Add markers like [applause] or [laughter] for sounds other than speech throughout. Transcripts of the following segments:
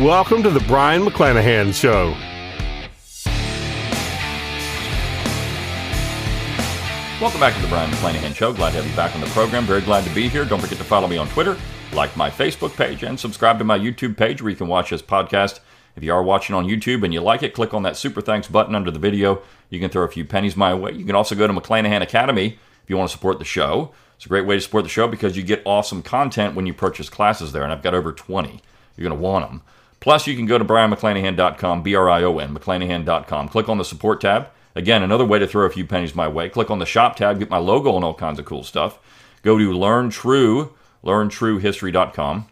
Welcome to the Brion McClanahan Show. Welcome back to the Brion McClanahan Show. Glad to have you back on the program. Very glad to be here. Don't forget to follow me on Twitter, like my Facebook page, and subscribe to my YouTube page where you can watch this podcast. If you are watching on YouTube and you like it, click on that super thanks button under the video. You can throw a few pennies my way. You can also go to McClanahan Academy if you want to support the show. It's a great way to support the show because you get awesome content when you purchase classes there, and I've got over 20. You're going to want them. Plus, you can go to brionmcclanahan.com, B R I O N, McClanahan.com. Click on the support tab. Again, another way to throw a few pennies my way. Click on the shop tab, get my logo and all kinds of cool stuff. Go to Learn True, LearnTrueHistory.com.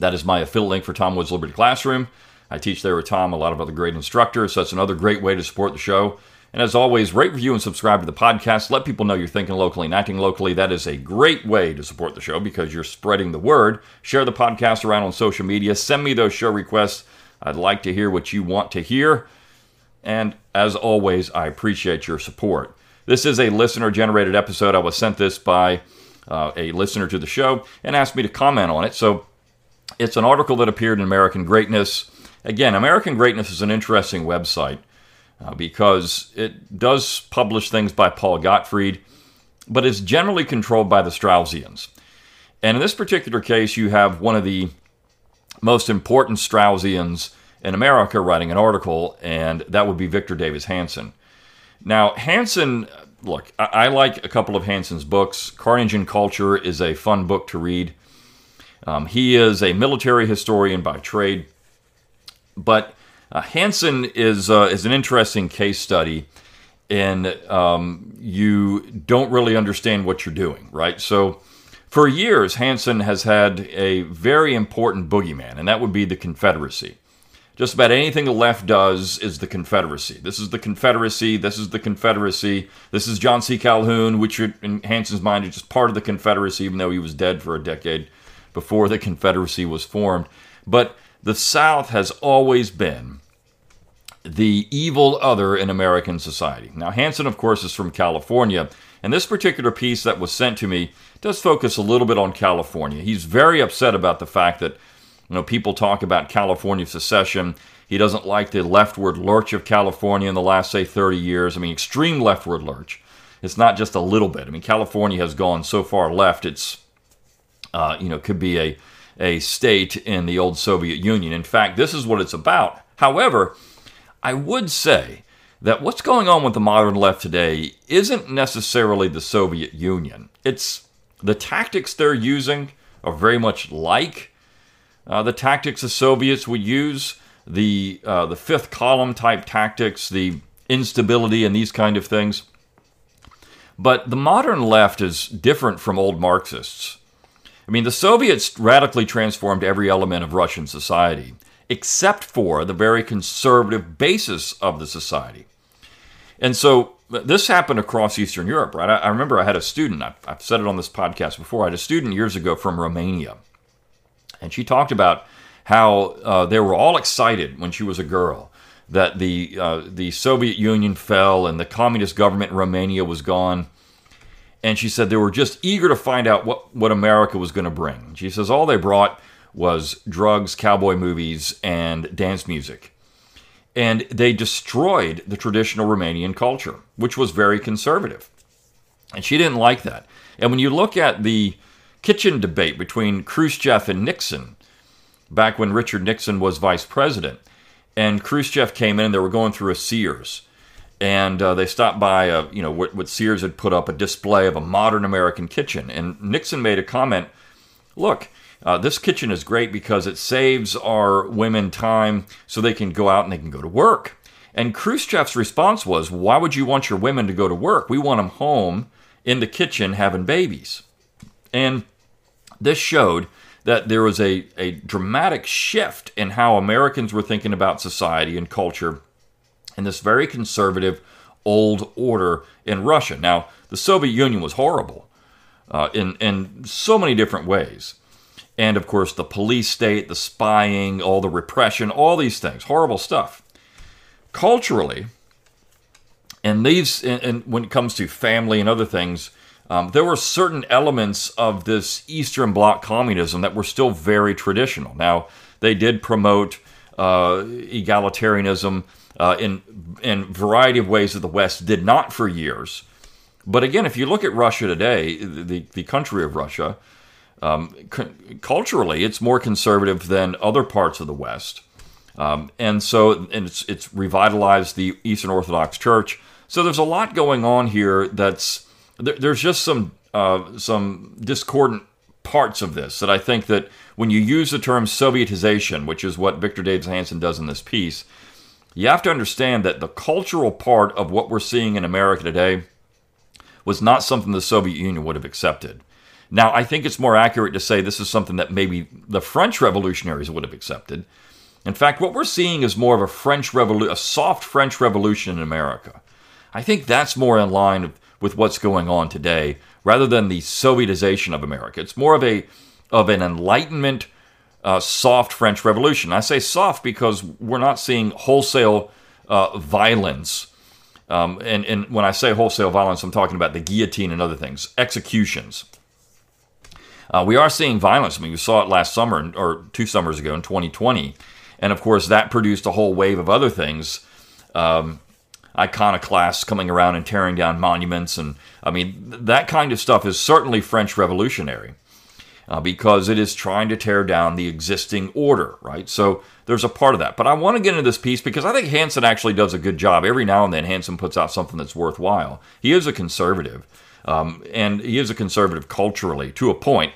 That is my affiliate link for Tom Woods Liberty Classroom. I teach there with Tom, a lot of other great instructors, so that's another great way to support the show. And as always, rate, review, and subscribe to the podcast. Let people know you're thinking locally and acting locally. That is a great way to support the show because you're spreading the word. Share the podcast around on social media. Send me those show requests. I'd like to hear what you want to hear. And as always, I appreciate your support. This is a listener generated episode. I was sent this by uh, a listener to the show and asked me to comment on it. So it's an article that appeared in American Greatness. Again, American Greatness is an interesting website uh, because it does publish things by Paul Gottfried, but it's generally controlled by the Straussians. And in this particular case, you have one of the most important Straussians in America writing an article, and that would be Victor Davis Hanson. Now, Hanson, look, I, I like a couple of Hanson's books. Carnage and Culture is a fun book to read. Um, he is a military historian by trade, but uh, Hanson is uh, is an interesting case study, and um, you don't really understand what you're doing, right? So, for years, Hanson has had a very important boogeyman, and that would be the Confederacy. Just about anything the left does is the Confederacy. This is the Confederacy. This is the Confederacy. This is John C. Calhoun, which in Hanson's mind is just part of the Confederacy, even though he was dead for a decade before the Confederacy was formed. But the South has always been the evil other in American society. Now, Hanson, of course, is from California, and this particular piece that was sent to me does focus a little bit on California. He's very upset about the fact that you know people talk about California secession. He doesn't like the leftward lurch of California in the last, say, 30 years. I mean, extreme leftward lurch. It's not just a little bit. I mean, California has gone so far left, it's, uh, you know, could be a, a state in the old Soviet Union. In fact, this is what it's about. However, I would say that what's going on with the modern left today isn't necessarily the Soviet Union. It's the tactics they're using are very much like uh, the tactics the Soviets would use, the uh, the fifth column type tactics, the instability and these kind of things. But the modern left is different from old Marxists. I mean, the Soviets radically transformed every element of Russian society except for the very conservative basis of the society. And so this happened across Eastern Europe, right? I, I remember I had a student, I've, I've, said it on this podcast before, I had a student years ago from Romania. And she talked about how uh, they were all excited when she was a girl that the, uh, the Soviet Union fell and the communist government in Romania was gone. And she said they were just eager to find out what, what America was going to bring. She says all they brought was drugs, cowboy movies, and dance music. And they destroyed the traditional Romanian culture, which was very conservative. And she didn't like that. And when you look at the kitchen debate between Khrushchev and Nixon, back when Richard Nixon was vice president, and Khrushchev came in and they were going through a Sears. And uh, they stopped by, a, you know, what, what Sears had put up a display of a modern American kitchen. And Nixon made a comment look, uh, this kitchen is great because it saves our women time so they can go out and they can go to work. And Khrushchev's response was, Why would you want your women to go to work? We want them home in the kitchen having babies. And this showed that there was a, a dramatic shift in how Americans were thinking about society and culture in this very conservative old order in Russia. Now, the Soviet Union was horrible uh, in, in so many different ways. And of course, the police state, the spying, all the repression, all these things, horrible stuff. Culturally, and these, and, and when it comes to family and other things, um, there were certain elements of this Eastern Bloc communism that were still very traditional. Now, they did promote uh, egalitarianism uh, in in variety of ways that the West did not for years. But again, if you look at Russia today, the the country of Russia, um, culturally, it's more conservative than other parts of the West, um, and so and it's it's revitalized the Eastern Orthodox Church. So there's a lot going on here that's there, there's just some uh, some discordant parts of this that I think that when you use the term Sovietization, which is what Victor Davis Hanson does in this piece, you have to understand that the cultural part of what we're seeing in America today was not something the Soviet Union would have accepted. Now, I think it's more accurate to say this is something that maybe the French revolutionaries would have accepted. In fact, what we're seeing is more of a French revolution, a soft French revolution in America. I think that's more in line with what's going on today rather than the Sovietization of America. It's more of a of an enlightenment uh, soft French Revolution. I say soft because we're not seeing wholesale uh, violence. Um, and, and when I say wholesale violence, I'm talking about the guillotine and other things, executions. Uh, we are seeing violence. I mean, we saw it last summer or two summers ago in 2020. And of course, that produced a whole wave of other things. Um, iconoclasts coming around and tearing down monuments. And I mean, that kind of stuff is certainly French revolutionary uh, because it is trying to tear down the existing order, right? So there's a part of that. But I want to get into this piece because I think Hanson actually does a good job. Every now and then, Hanson puts out something that's worthwhile. He is a conservative, um, and he is a conservative culturally to a point.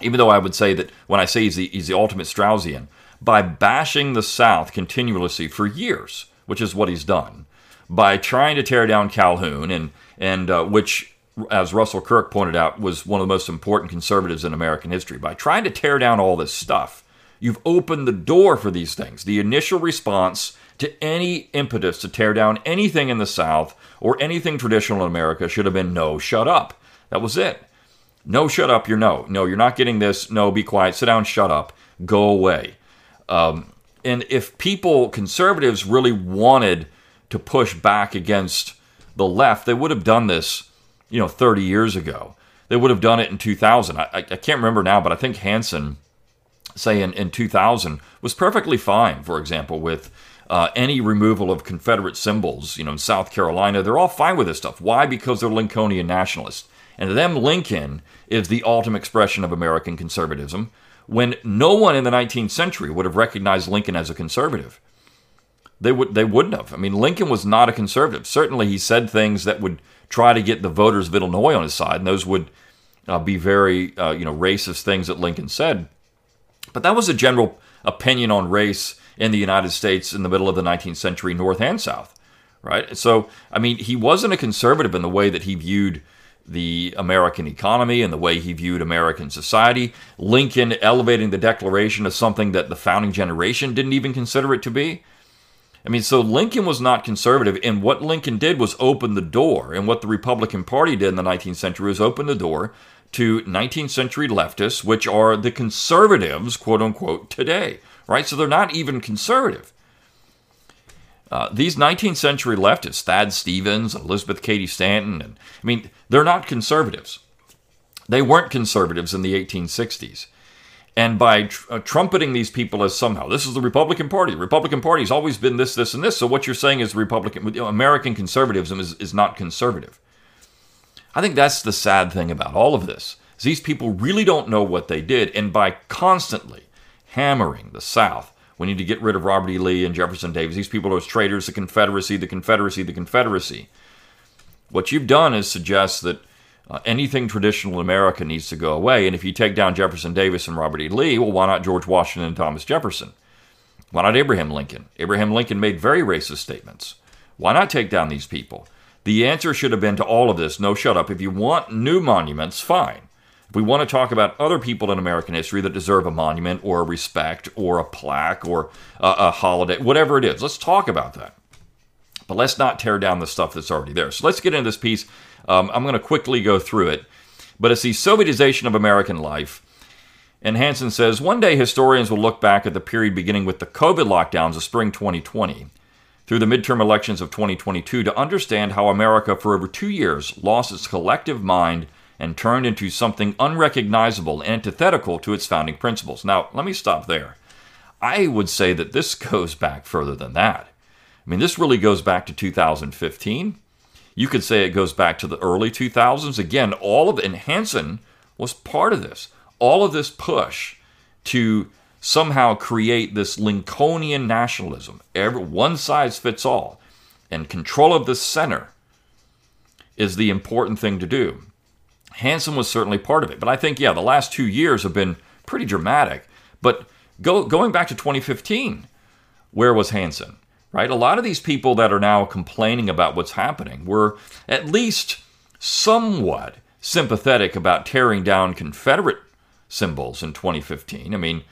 Even though I would say that when I say he's the, he's the ultimate Straussian, by bashing the South continuously for years, which is what he's done, by trying to tear down Calhoun and and uh, which as Russell Kirk pointed out was one of the most important conservatives in American history by trying to tear down all this stuff you've opened the door for these things the initial response to any impetus to tear down anything in the South or anything traditional in America should have been no shut up. That was it. No shut up you're no. No you're not getting this. No be quiet. Sit down shut up. Go away. Um, and if people conservatives really wanted to push back against the left, they would have done this, you know, 30 years ago. They would have done it in 2000. I, I can't remember now, but I think Hanson, say in, in 2000, was perfectly fine, for example, with uh, any removal of Confederate symbols, you know, in South Carolina. They're all fine with this stuff. Why? Because they're Lincolnian nationalists. And to them, Lincoln is the ultimate expression of American conservatism when no one in the 19th century would have recognized Lincoln as a conservative. They would they wouldn't have. I mean, Lincoln was not a conservative. Certainly, he said things that would try to get the voters of Illinois on his side, and those would uh, be very uh, you know racist things that Lincoln said. But that was a general opinion on race in the United States in the middle of the 19th century, North and South, right? So, I mean, he wasn't a conservative in the way that he viewed the American economy and the way he viewed American society. Lincoln elevating the Declaration as something that the founding generation didn't even consider it to be. I mean, so Lincoln was not conservative, and what Lincoln did was open the door, and what the Republican Party did in the 19th century was open the door to 19th century leftists, which are the conservatives, quote unquote, today, right? So they're not even conservative. Uh, these 19th century leftists, Thad Stevens, Elizabeth Cady Stanton, and I mean, they're not conservatives. They weren't conservatives in the 1860s. And by tr- uh, trumpeting these people as somehow this is the Republican Party, the Republican Party has always been this, this, and this. So what you're saying is Republican, you know, American conservatism is, is not conservative. I think that's the sad thing about all of this. Is these people really don't know what they did, and by constantly hammering the South, we need to get rid of Robert E. Lee and Jefferson Davis. These people are traitors, the Confederacy, the Confederacy, the Confederacy. What you've done is suggest that uh, anything traditional in America needs to go away. And if you take down Jefferson Davis and Robert E. Lee, well, why not George Washington and Thomas Jefferson? Why not Abraham Lincoln? Abraham Lincoln made very racist statements. Why not take down these people? The answer should have been to all of this no, shut up. If you want new monuments, fine. If we want to talk about other people in American history that deserve a monument or a respect or a plaque or a, a holiday, whatever it is, let's talk about that. But let's not tear down the stuff that's already there. So let's get into this piece. Um, I'm going to quickly go through it. But it's the Sovietization of American life. And Hanson says one day historians will look back at the period beginning with the COVID lockdowns of spring 2020 through the midterm elections of 2022 to understand how America, for over two years, lost its collective mind and turned into something unrecognizable and antithetical to its founding principles. Now, let me stop there. I would say that this [laughs] goes back further than that. I mean, this really goes back to 2015. You could say it goes back to the early 2000s. Again, all of it, and Hanson was part of this. All of this push to somehow create this Lincolnian nationalism, every, one size fits all, and control of the center is the important thing to do. Hanson was certainly part of it, but I think yeah, the last two years have been pretty dramatic. But go, going back to 2015, where was Hanson? Right, a lot of these people that are now complaining about what's happening were at least somewhat sympathetic about tearing down Confederate symbols in 2015. I mean,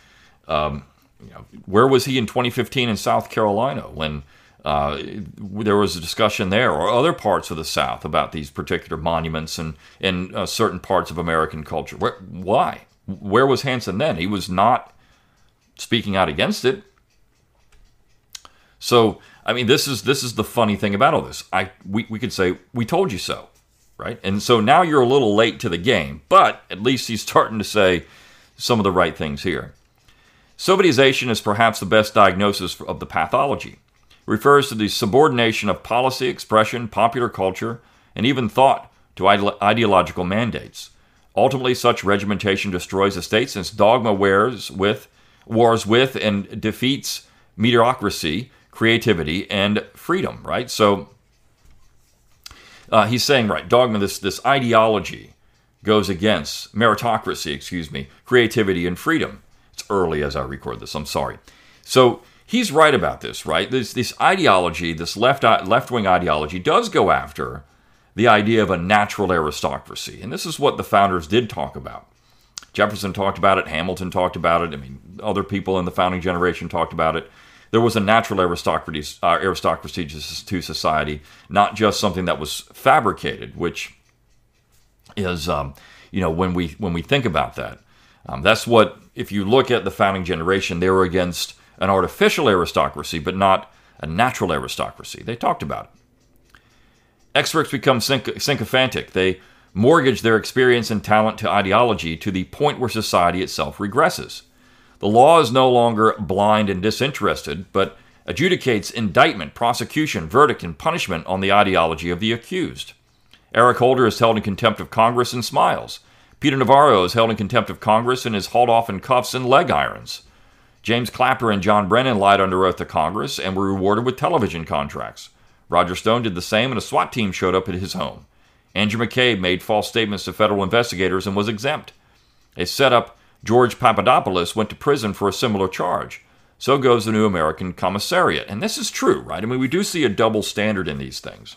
um, you know, where was he in 2015 in South Carolina when uh, there was a discussion there or other parts of the South about these particular monuments and in uh, certain parts of American culture? Where, why? Where was Hanson then? He was not speaking out against it. So, I mean, this is this is the funny thing about all this. I we, we could say we told you so, right? And so now you're a little late to the game, but at least he's starting to say some of the right things here. Sovietization is perhaps the best diagnosis of the pathology. Refers to the subordination of policy, expression, popular culture, and even thought to ide- ideological mandates. Ultimately, such regimentation destroys the state since dogma wears with, wars with and defeats mediocrity, creativity, and freedom, right? So uh, he's saying, right, dogma, this, this ideology goes against meritocracy, excuse me, creativity, and freedom It's early as I record this. I'm sorry. So he's right about this, right? This this ideology, this left left wing ideology, does go after the idea of a natural aristocracy, and this is what the founders did talk about. Jefferson talked about it. Hamilton talked about it. I mean, other people in the founding generation talked about it. There was a natural aristocracy, uh, aristocracy to society, not just something that was fabricated, which is, um, you know, when we when we think about that, um, that's what, if you look at the founding generation, they were against an artificial aristocracy, but not a natural aristocracy. They talked about it. Experts become synch- sycophantic. They mortgage their experience and talent to ideology to the point where society itself regresses. The law is no longer blind and disinterested, but adjudicates indictment, prosecution, verdict, and punishment on the ideology of the accused. Eric Holder is held in contempt of Congress and smiles. Peter Navarro is held in contempt of Congress and is hauled off in cuffs and leg irons. James Clapper and John Brennan lied under oath to Congress and were rewarded with television contracts. Roger Stone did the same, and a SWAT team showed up at his home. Andrew McCabe made false statements to federal investigators and was exempt. A setup, George Papadopoulos went to prison for a similar charge. So goes the new American commissariat. And this is true, right? I mean, we do see a double standard in these things.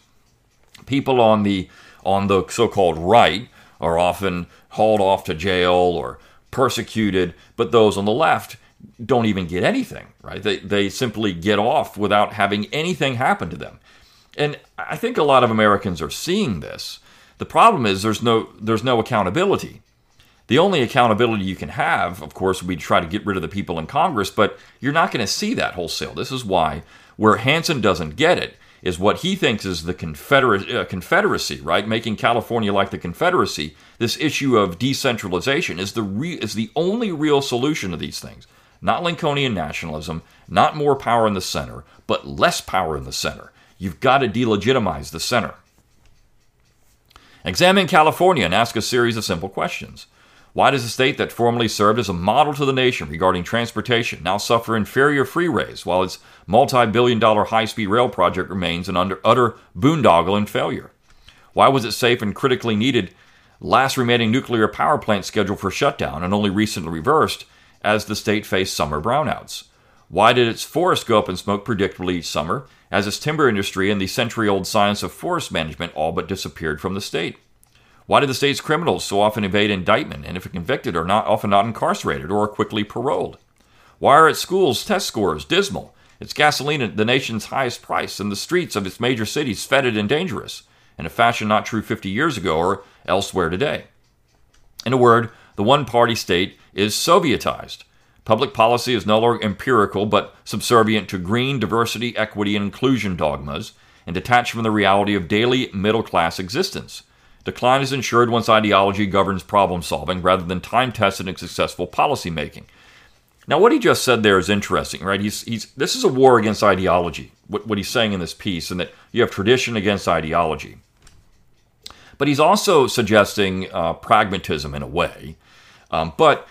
People on the on the so-called right are often hauled off to jail or persecuted, but those on the left don't even get anything, right? They, they simply get off without having anything happen to them. And I think a lot of Americans are seeing this. The problem is there's no there's no accountability. The only accountability you can have, of course, would be to try to get rid of the people in Congress, but you're not going to see that wholesale. This is why where Hanson doesn't get it is what he thinks is the Confeder- uh, Confederacy, right? Making California like the Confederacy. This issue of decentralization is the re- is the only real solution to these things. Not Lincolnian nationalism, not more power in the center, but less power in the center. You've got to delegitimize the center. Examine California and ask a series of simple questions. Why does a state that formerly served as a model to the nation regarding transportation now suffer inferior freeways while its multi billion dollar high speed rail project remains an under, utter boondoggle and failure? Why was it safe and critically needed last remaining nuclear power plant scheduled for shutdown and only recently reversed as the state faced summer brownouts? Why did its forests go up in smoke predictably each summer as its timber industry and the century old science of forest management all but disappeared from the state? Why do the state's criminals so often evade indictment and, if convicted, are not often not incarcerated or are quickly paroled? Why are its schools test scores dismal? Its gasoline at the nation's highest price, and the streets of its major cities fetid and dangerous, in a fashion not true 50 years ago or elsewhere today. In a word, the one party state is Sovietized. Public policy is no longer empirical but subservient to green, diversity, equity, and inclusion dogmas and detached from the reality of daily middle class existence. Decline is ensured once ideology governs problem solving rather than time tested and successful policy making. Now, what he just said there is interesting, right? He's, he's, this is a war against ideology, what, what he's saying in this piece, and that you have tradition against ideology. But he's also suggesting uh, pragmatism in a way. Um, but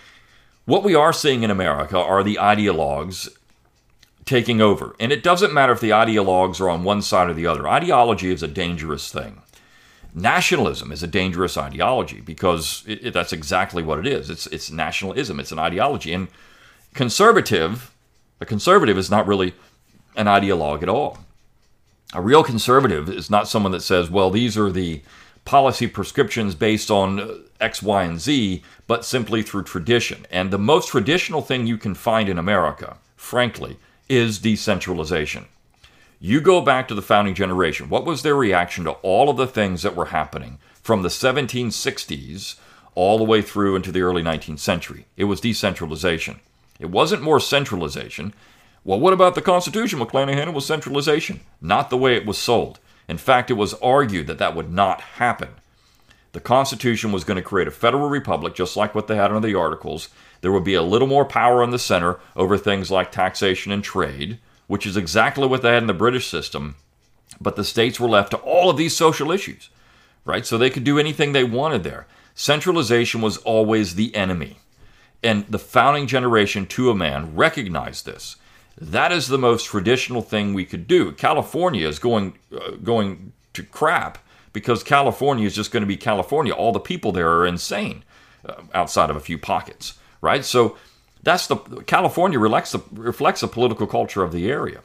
what we are seeing in America are the ideologues taking over. And it doesn't matter if the ideologues are on one side or the other. Ideology is a dangerous thing. Nationalism is a dangerous ideology because it, it, that's exactly what it is. It's, it's nationalism, it's an ideology. And conservative, a conservative is not really an ideologue at all. A real conservative is not someone that says, well, these are the policy prescriptions based on X, Y, and Z, but simply through tradition. And the most traditional thing you can find in America, frankly, is decentralization. You go back to the founding generation. What was their reaction to all of the things that were happening from the 1760s all the way through into the early 19th century? It was decentralization. It wasn't more centralization. Well, what about the Constitution, McClanahan? It was centralization, not the way it was sold. In fact, it was argued that that would not happen. The Constitution was going to create a federal republic, just like what they had under the Articles. There would be a little more power in the center over things like taxation and trade, which is exactly what they had in the British system. But the states were left to all of these social issues, right? So they could do anything they wanted there. Centralization was always the enemy. And the founding generation, to a man, recognized this. That is the most traditional thing we could do. California is going uh, going to crap because California is just going to be California. All the people there are insane, uh, outside of a few pockets, right? So that's the California reflects the, reflects the political culture of the area.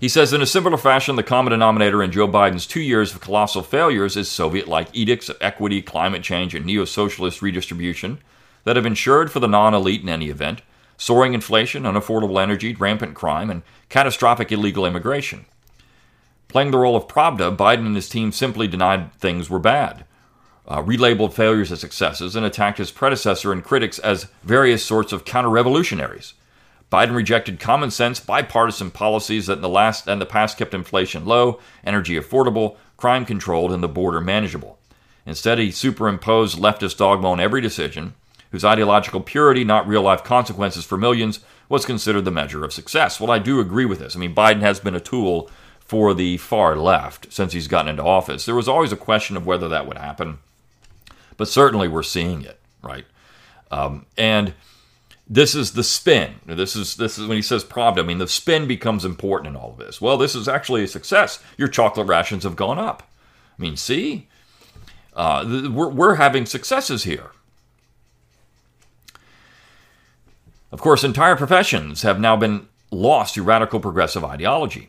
He says, in a similar fashion, the common denominator in Joe Biden's two years of colossal failures is Soviet like edicts of equity, climate change, and neo socialist redistribution that have ensured for the non elite in any event soaring inflation, unaffordable energy, rampant crime, and catastrophic illegal immigration. Playing the role of Pravda, Biden and his team simply denied things were bad, uh, relabeled failures as successes, and attacked his predecessor and critics as various sorts of counter revolutionaries. Biden rejected common sense, bipartisan policies that in the last and the past kept inflation low, energy affordable, crime controlled, and the border manageable. Instead, he superimposed leftist dogma on every decision, whose ideological purity, not real life consequences for millions, was considered the measure of success. Well, I do agree with this. I mean, Biden has been a tool for the far left since he's gotten into office. There was always a question of whether that would happen, but certainly we're seeing it, right? Um, and this is the spin. This is this is when he says Pravda. I mean, the spin becomes important in all of this. Well, this is actually a success. Your chocolate rations have gone up. I mean, see, uh, we're we're having successes here. Of course, entire professions have now been lost to radical progressive ideology.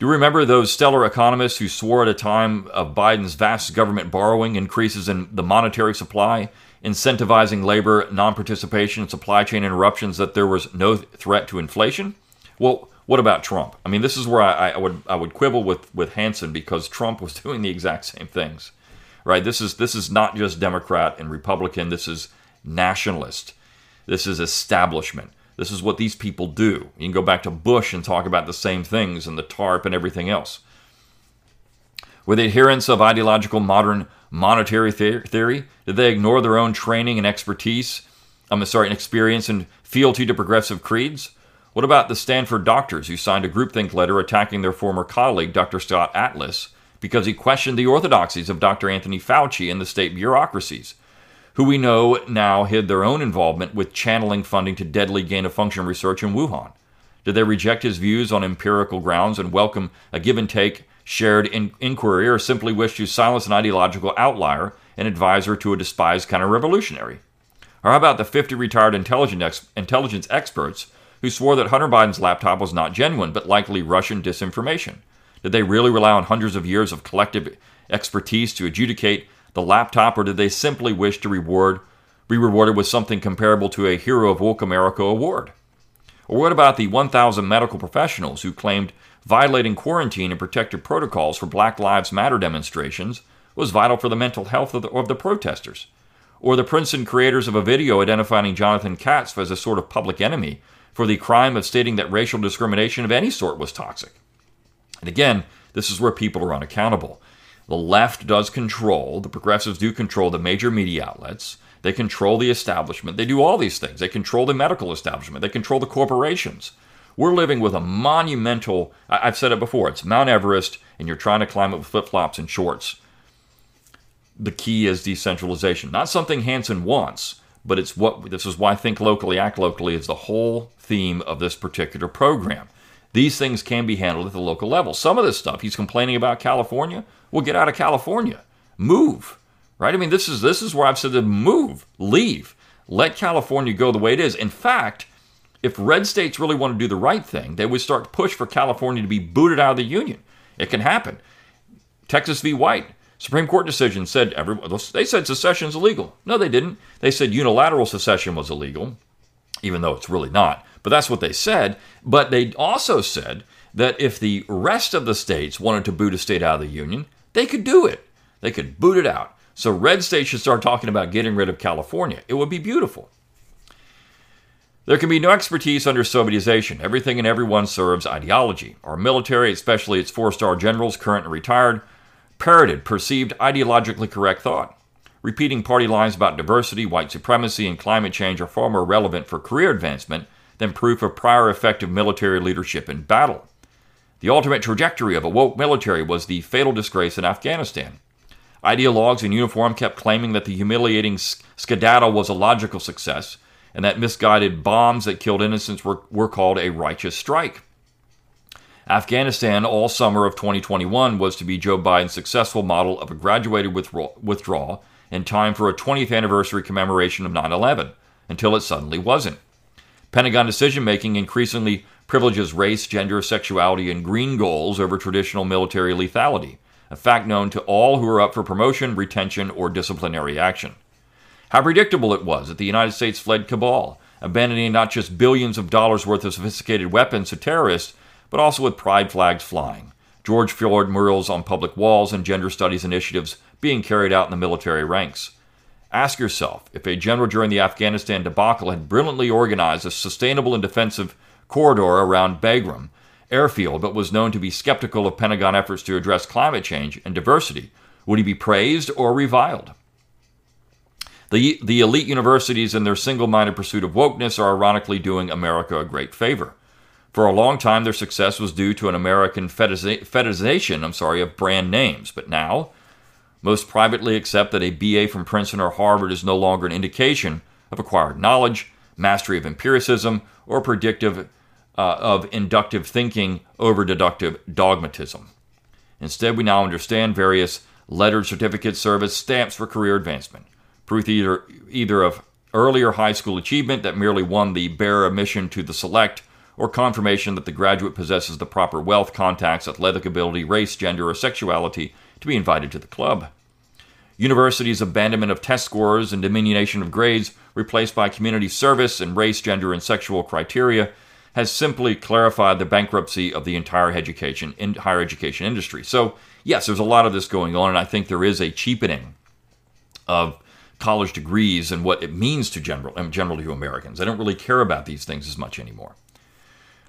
Do you remember those stellar economists who swore at a time of Biden's vast government borrowing, increases in the monetary supply, incentivizing labor non participation, supply chain interruptions that there was no threat to inflation? Well, what about Trump? I mean, this is where I, I, would I would quibble with with Hanson because Trump was [laughs] doing the exact same things, right? This is this is not just Democrat and Republican. This is nationalist. This is establishment. This is what these people do. You can go back to Bush and talk about the same things and the TARP and everything else. Were the adherents of ideological modern monetary theory? Did they ignore their own training and expertise? I'm sorry, and experience and fealty to progressive creeds? What about the Stanford doctors who signed a groupthink letter attacking their former colleague, Dr. Scott Atlas, because he questioned the orthodoxies of Dr. Anthony Fauci and the state bureaucracies? Who we know now hid their own involvement with channeling funding to deadly gain of function research in Wuhan? Did they reject his views on empirical grounds and welcome a give and take shared in- inquiry, or simply wish to silence an ideological outlier and advisor to a despised counter revolutionary? Or how about the 50 retired intelligence, ex- intelligence experts who swore that Hunter Biden's laptop was not genuine but likely Russian disinformation? Did they really rely on hundreds of years of collective expertise to adjudicate the laptop, or did they simply wish to reward, be rewarded with something comparable to a Hero of Woke America award? Or what about the 1,000 medical professionals who claimed violating quarantine and protective protocols for Black Lives Matter demonstrations was vital for the mental health of the, of the protesters? Or the Princeton creators of a video identifying Jonathan Katz as a sort of public enemy for the crime of stating that racial discrimination of any sort was toxic? And again, this is where people are unaccountable. The left does control, the progressives do control the major media outlets. They control the establishment. They do all these things. They control the medical establishment. They control the corporations. We're living with a monumental, I've said it before, it's Mount Everest, and you're trying to climb it with flip flops and shorts. The key is decentralization. Not something Hanson wants, but it's what this is why Think Locally, Act Locally is the whole theme of this particular program. These things can be handled at the local level. Some of this stuff he's complaining about California. Well, get out of California. Move. Right? I mean, this is this is where I've said to move, leave. Let California go the way it is. In fact, if red states really want to do the right thing, they would start to push for California to be booted out of the union. It can happen. Texas v. White, Supreme Court decision said everyone they said secession is illegal. No, they didn't. They said unilateral secession was illegal, even though it's really not. But that's what they said. But they also said that if the rest of the states wanted to boot a state out of the union, they could do it. They could boot it out. So red states should start talking about getting rid of California. It would be beautiful. There can be no expertise under Sovietization. Everything and everyone serves ideology. Our military, especially its four star generals, current and retired, parroted perceived ideologically correct thought. Repeating party lines about diversity, white supremacy, and climate change are far more relevant for career advancement than proof of prior effective military leadership in battle. The ultimate trajectory of a woke military was the fatal disgrace in Afghanistan. Ideologues in uniform kept claiming that the humiliating skedaddle was a logical success, and that misguided bombs that killed innocents were, were called a righteous strike. Afghanistan, all summer of 2021, was to be Joe Biden's successful model of a graduated withdrawal in time for a 20th anniversary commemoration of 9 11, until it suddenly wasn't. Pentagon decision making increasingly privileges race, gender, sexuality, and green goals over traditional military lethality, a fact known to all who are up for promotion, retention, or disciplinary action. How predictable it was that the United States fled Kabul, abandoning not just billions of dollars worth of sophisticated weapons to terrorists, but also with pride flags flying, George Floyd murals on public walls, and gender studies initiatives being carried out in the military ranks. Ask yourself if a general during the Afghanistan debacle had brilliantly organized a sustainable and defensive corridor around Bagram airfield, but was known to be skeptical of Pentagon efforts to address climate change and diversity, would he be praised or reviled? The, the elite universities, in their single minded pursuit of wokeness, are ironically doing America a great favor. For a long time, their success was due to an American fetishization I'm sorry, of brand names, but now, most privately accept that a BA from Princeton or Harvard is no longer an indication of acquired knowledge, mastery of empiricism, or predictive uh, of inductive thinking over deductive dogmatism. Instead, we now understand various lettered certificates serve as stamps for career advancement, proof either, either of earlier high school achievement that merely won the bare admission to the select, or confirmation that the graduate possesses the proper wealth, contacts, athletic ability, race, gender, or sexuality to be invited to the club. Universities' abandonment of test scores and diminution of grades, replaced by community service and race, gender, and sexual criteria, has simply clarified the bankruptcy of the entire education in higher education industry. So, yes, there's a lot of this going on, and I think there is a cheapening of college degrees and what it means to general, um, generally to Americans. I don't really care about these things as much anymore.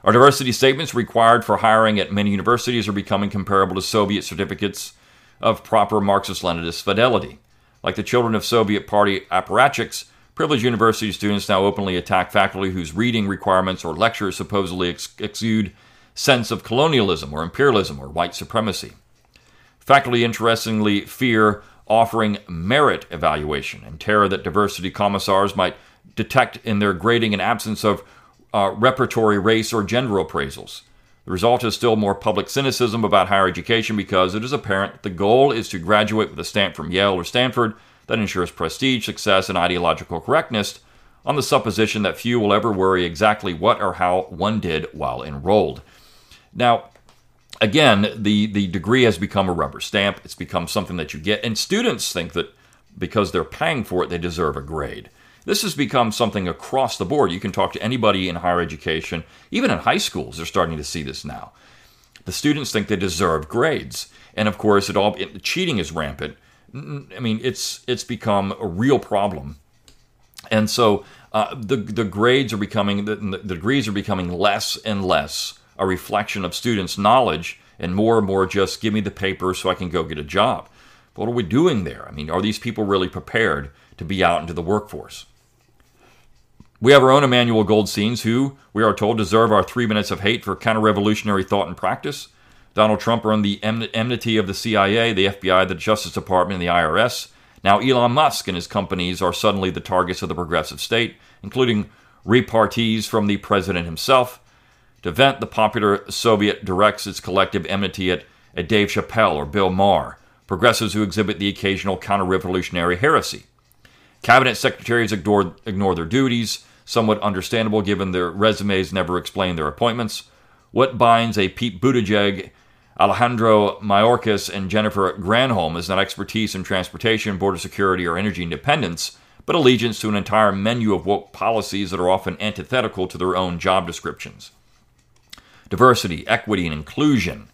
Our diversity statements required for hiring at many universities are becoming comparable to Soviet certificates of proper Marxist Leninist fidelity. Like the children of Soviet Party apparatchiks, privileged university students now openly attack faculty whose reading requirements or lectures supposedly ex- exude sense of colonialism or imperialism or white supremacy. Faculty interestingly fear offering merit evaluation and terror that diversity commissars might detect in their grading an absence of uh, repertory race or gender appraisals. The result is still more public cynicism about higher education because it is apparent that the goal is to graduate with a stamp from Yale or Stanford that ensures prestige, success, and ideological correctness on the supposition that few will ever worry exactly what or how one did while enrolled. Now, again, the, the degree has become a rubber stamp. It's become something that you get. And students think that because they're paying for it, they deserve a grade. This has become something across the board. You can talk to anybody in higher education, even in high schools, they're starting to see this now. The students think they deserve grades. And of course, it all it, cheating is rampant. I mean, it's it's become a real problem. And so uh, the the grades are becoming the, the degrees are becoming less and less a reflection of students' knowledge and more and more just give me the paper so I can go get a job. What are we doing there? I mean, are these people really prepared to be out into the workforce? We have our own Emmanuel Goldsteins, who we are told deserve our three minutes of hate for counter revolutionary thought and practice. Donald Trump earned the enmity of the CIA, the FBI, the Justice Department, and the IRS. Now, Elon Musk and his companies are suddenly the targets of the progressive state, including repartees from the president himself. To vent, the popular Soviet directs its collective enmity at, at Dave Chappelle or Bill Maher, progressives who exhibit the occasional counter revolutionary heresy. Cabinet secretaries ignore, ignore their duties, somewhat understandable given their resumes never explain their appointments. What binds a Pete Buttigieg, Alejandro Mayorkas, and Jennifer Granholm is not expertise in transportation, border security, or energy independence, but allegiance to an entire menu of woke policies that are often antithetical to their own job descriptions diversity, equity, and inclusion.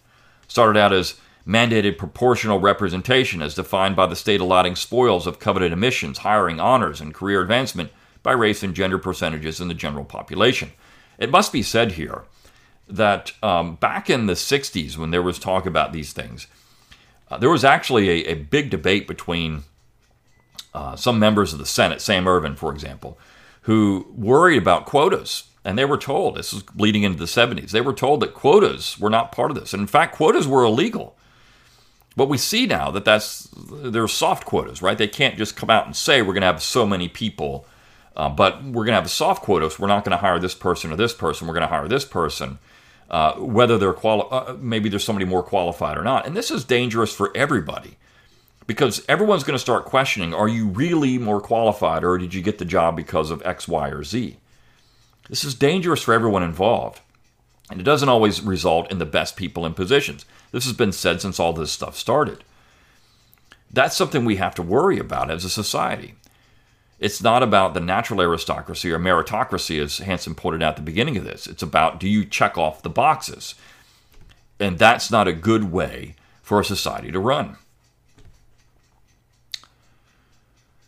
Started out as mandated proportional representation as defined by the state allotting spoils of coveted admissions, hiring, honors, and career advancement by race and gender percentages in the general population. It must be said here that um, back in the 60s, when there was talk about these things, uh, there was actually a, a big debate between uh, some members of the Senate, Sam Ervin, for example, who worried about quotas and they were told, this is bleeding into the 70s, they were told that quotas were not part of this. And in fact, quotas were illegal. But we see now that that's, there are soft quotas, right? They can't just come out and say, we're going to have so many people, uh, but we're going to have a soft quota, so we're not going to hire this person or this person, we're going to hire this person. Uh, whether they're quali- uh, maybe there's somebody more qualified or not. And this is dangerous for everybody because everyone's going to start questioning are you really more qualified or did you get the job because of X, Y, or Z? This is dangerous for everyone involved. And it doesn't always result in the best people in positions. This has been said since all this stuff started. That's something we have to worry about as a society. It's not about the natural aristocracy or meritocracy, as Hanson pointed out at the beginning of this. It's about do you check off the boxes? And that's not a good way for a society to run.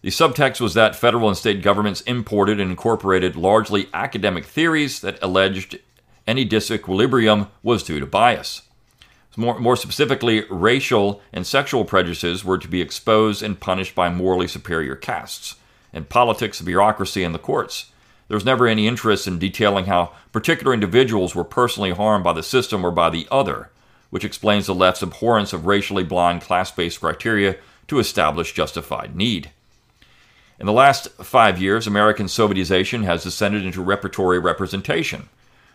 The subtext was that federal and state governments imported and incorporated largely academic theories that alleged any disequilibrium was due to bias. More, more specifically, racial and sexual prejudices were to be exposed and punished by morally superior castes. In politics, bureaucracy, and the courts, there was never any interest in detailing how particular individuals were personally harmed by the system or by the other, which explains the left's abhorrence of racially blind class based criteria to establish justified need. In the last five years, American Sovietization has descended into repertory representation.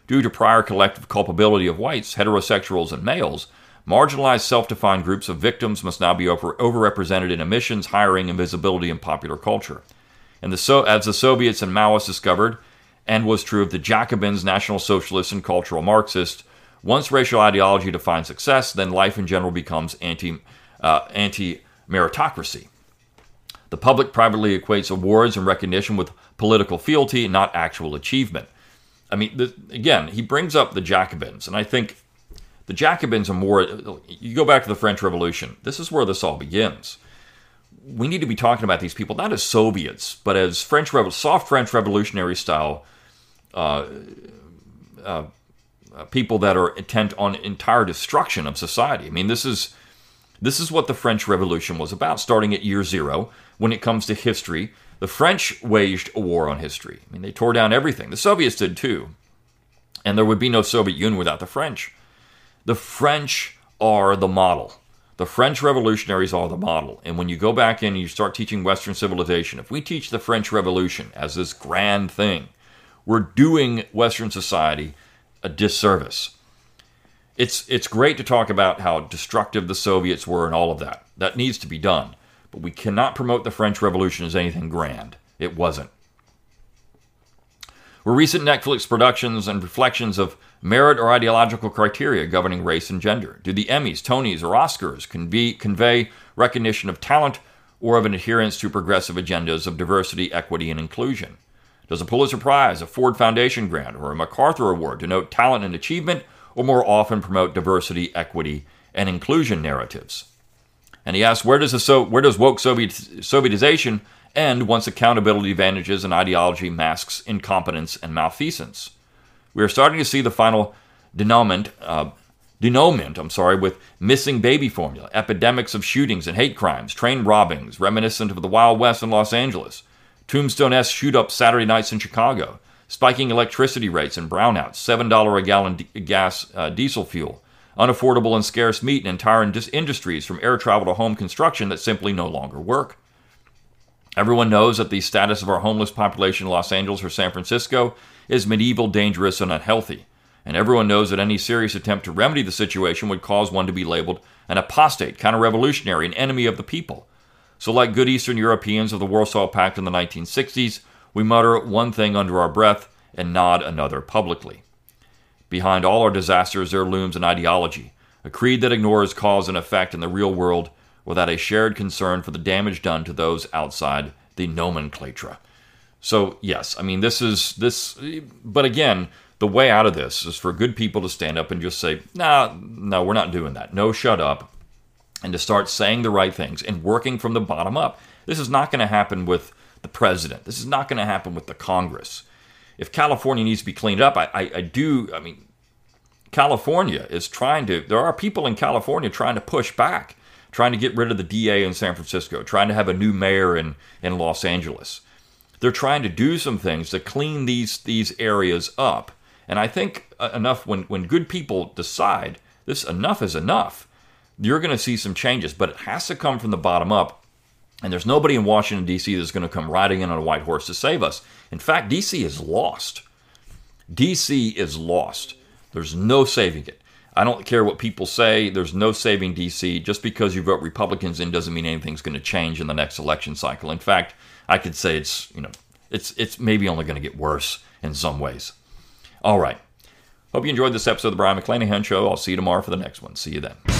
Due to prior collective culpability of whites, heterosexuals, and males, marginalized self defined groups of victims must now be over- overrepresented in emissions, hiring, and visibility in popular culture. And the so- as the Soviets and Maoists discovered, and was true of the Jacobins, National Socialists, and cultural Marxists, once racial ideology defines success, then life in general becomes anti uh, anti meritocracy. The public privately equates awards and recognition with political fealty, not actual achievement. I mean, the, again, he brings up the Jacobins, and I think the Jacobins are more. You go back to the French Revolution. This is where this all begins. We need to be talking about these people not as Soviets, but as French, soft French revolutionary style uh, uh, uh, people that are intent on entire destruction of society. I mean, this is this is what the French Revolution was about, starting at year zero when it comes to history. The French waged a war on history. I mean, they tore down everything. The Soviets did too. And there would be no Soviet Union without the French. The French are the model. The French revolutionaries are the model. And when you go back in and you start teaching Western civilization, if we teach the French Revolution as this grand thing, we're doing Western society a disservice. It's, it's great to talk about how destructive the Soviets were and all of that. That needs to be done. But we cannot promote the French Revolution as anything grand. It wasn't. Were recent Netflix productions and reflections of merit or ideological criteria governing race and gender? Do the Emmys, Tonys, or Oscars convey, convey recognition of talent or of an adherence to progressive agendas of diversity, equity, and inclusion? Does a Pulitzer Prize, a Ford Foundation grant, or a MacArthur Award denote talent and achievement, or more often promote diversity, equity, and inclusion narratives? And he asks, where does, the so, where does woke Soviet, Sovietization end once accountability advantages and ideology masks incompetence and malfeasance? We are starting to see the final denouement, uh, denouement, I'm sorry, with missing baby formula, epidemics of shootings and hate crimes, train robbings reminiscent of the Wild West in Los Angeles, Tombstone S shoot up Saturday nights in Chicago, spiking electricity rates and brownouts, $7 a gallon d- gas uh, diesel fuel, unaffordable and scarce meat and entire indus- industries from air travel to home construction that simply no longer work. Everyone knows that the status of our homeless population in Los Angeles or San Francisco is medieval, dangerous, and unhealthy. And everyone knows that any serious attempt to remedy the situation would cause one to be labeled an apostate, counter revolutionary, an enemy of the people. So, like good Eastern Europeans of the Warsaw Pact in the 1960s, we mutter one thing under our breath and nod another publicly. Behind all our disasters, there looms an ideology, a creed that ignores cause and effect in the real world without a shared concern for the damage done to those outside the nomenclature. So, yes, I mean, this is this, but again, the way out of this is for good people to stand up and just say, nah, no, we're not doing that. No, shut up. And to start saying the right things and working from the bottom up. This is not going to happen with the president. This is not going to happen with the Congress. If California needs to be cleaned up, I, I, I do, I mean, California is trying to, there are people in California trying to push back trying to get rid of the DA in San Francisco, trying to have a new mayor in, in Los Angeles. They're trying to do some things to clean these these areas up. And I think uh, enough when when good people decide this enough is enough, you're going to see some changes, but it has to come from the bottom up. And there's nobody in Washington D.C. that's going to come riding in on a white horse to save us. In fact, D.C. is lost. D.C. is lost. There's no saving it. I don't care what people say. There's no saving DC. Just because you vote Republicans in doesn't mean anything's going to change in the next election cycle. In fact, I could say it's you know it's it's maybe only going to get worse in some ways. All right. Hope you enjoyed this episode of the Brion McClanahan Show. I'll see you tomorrow for the next one. See you then.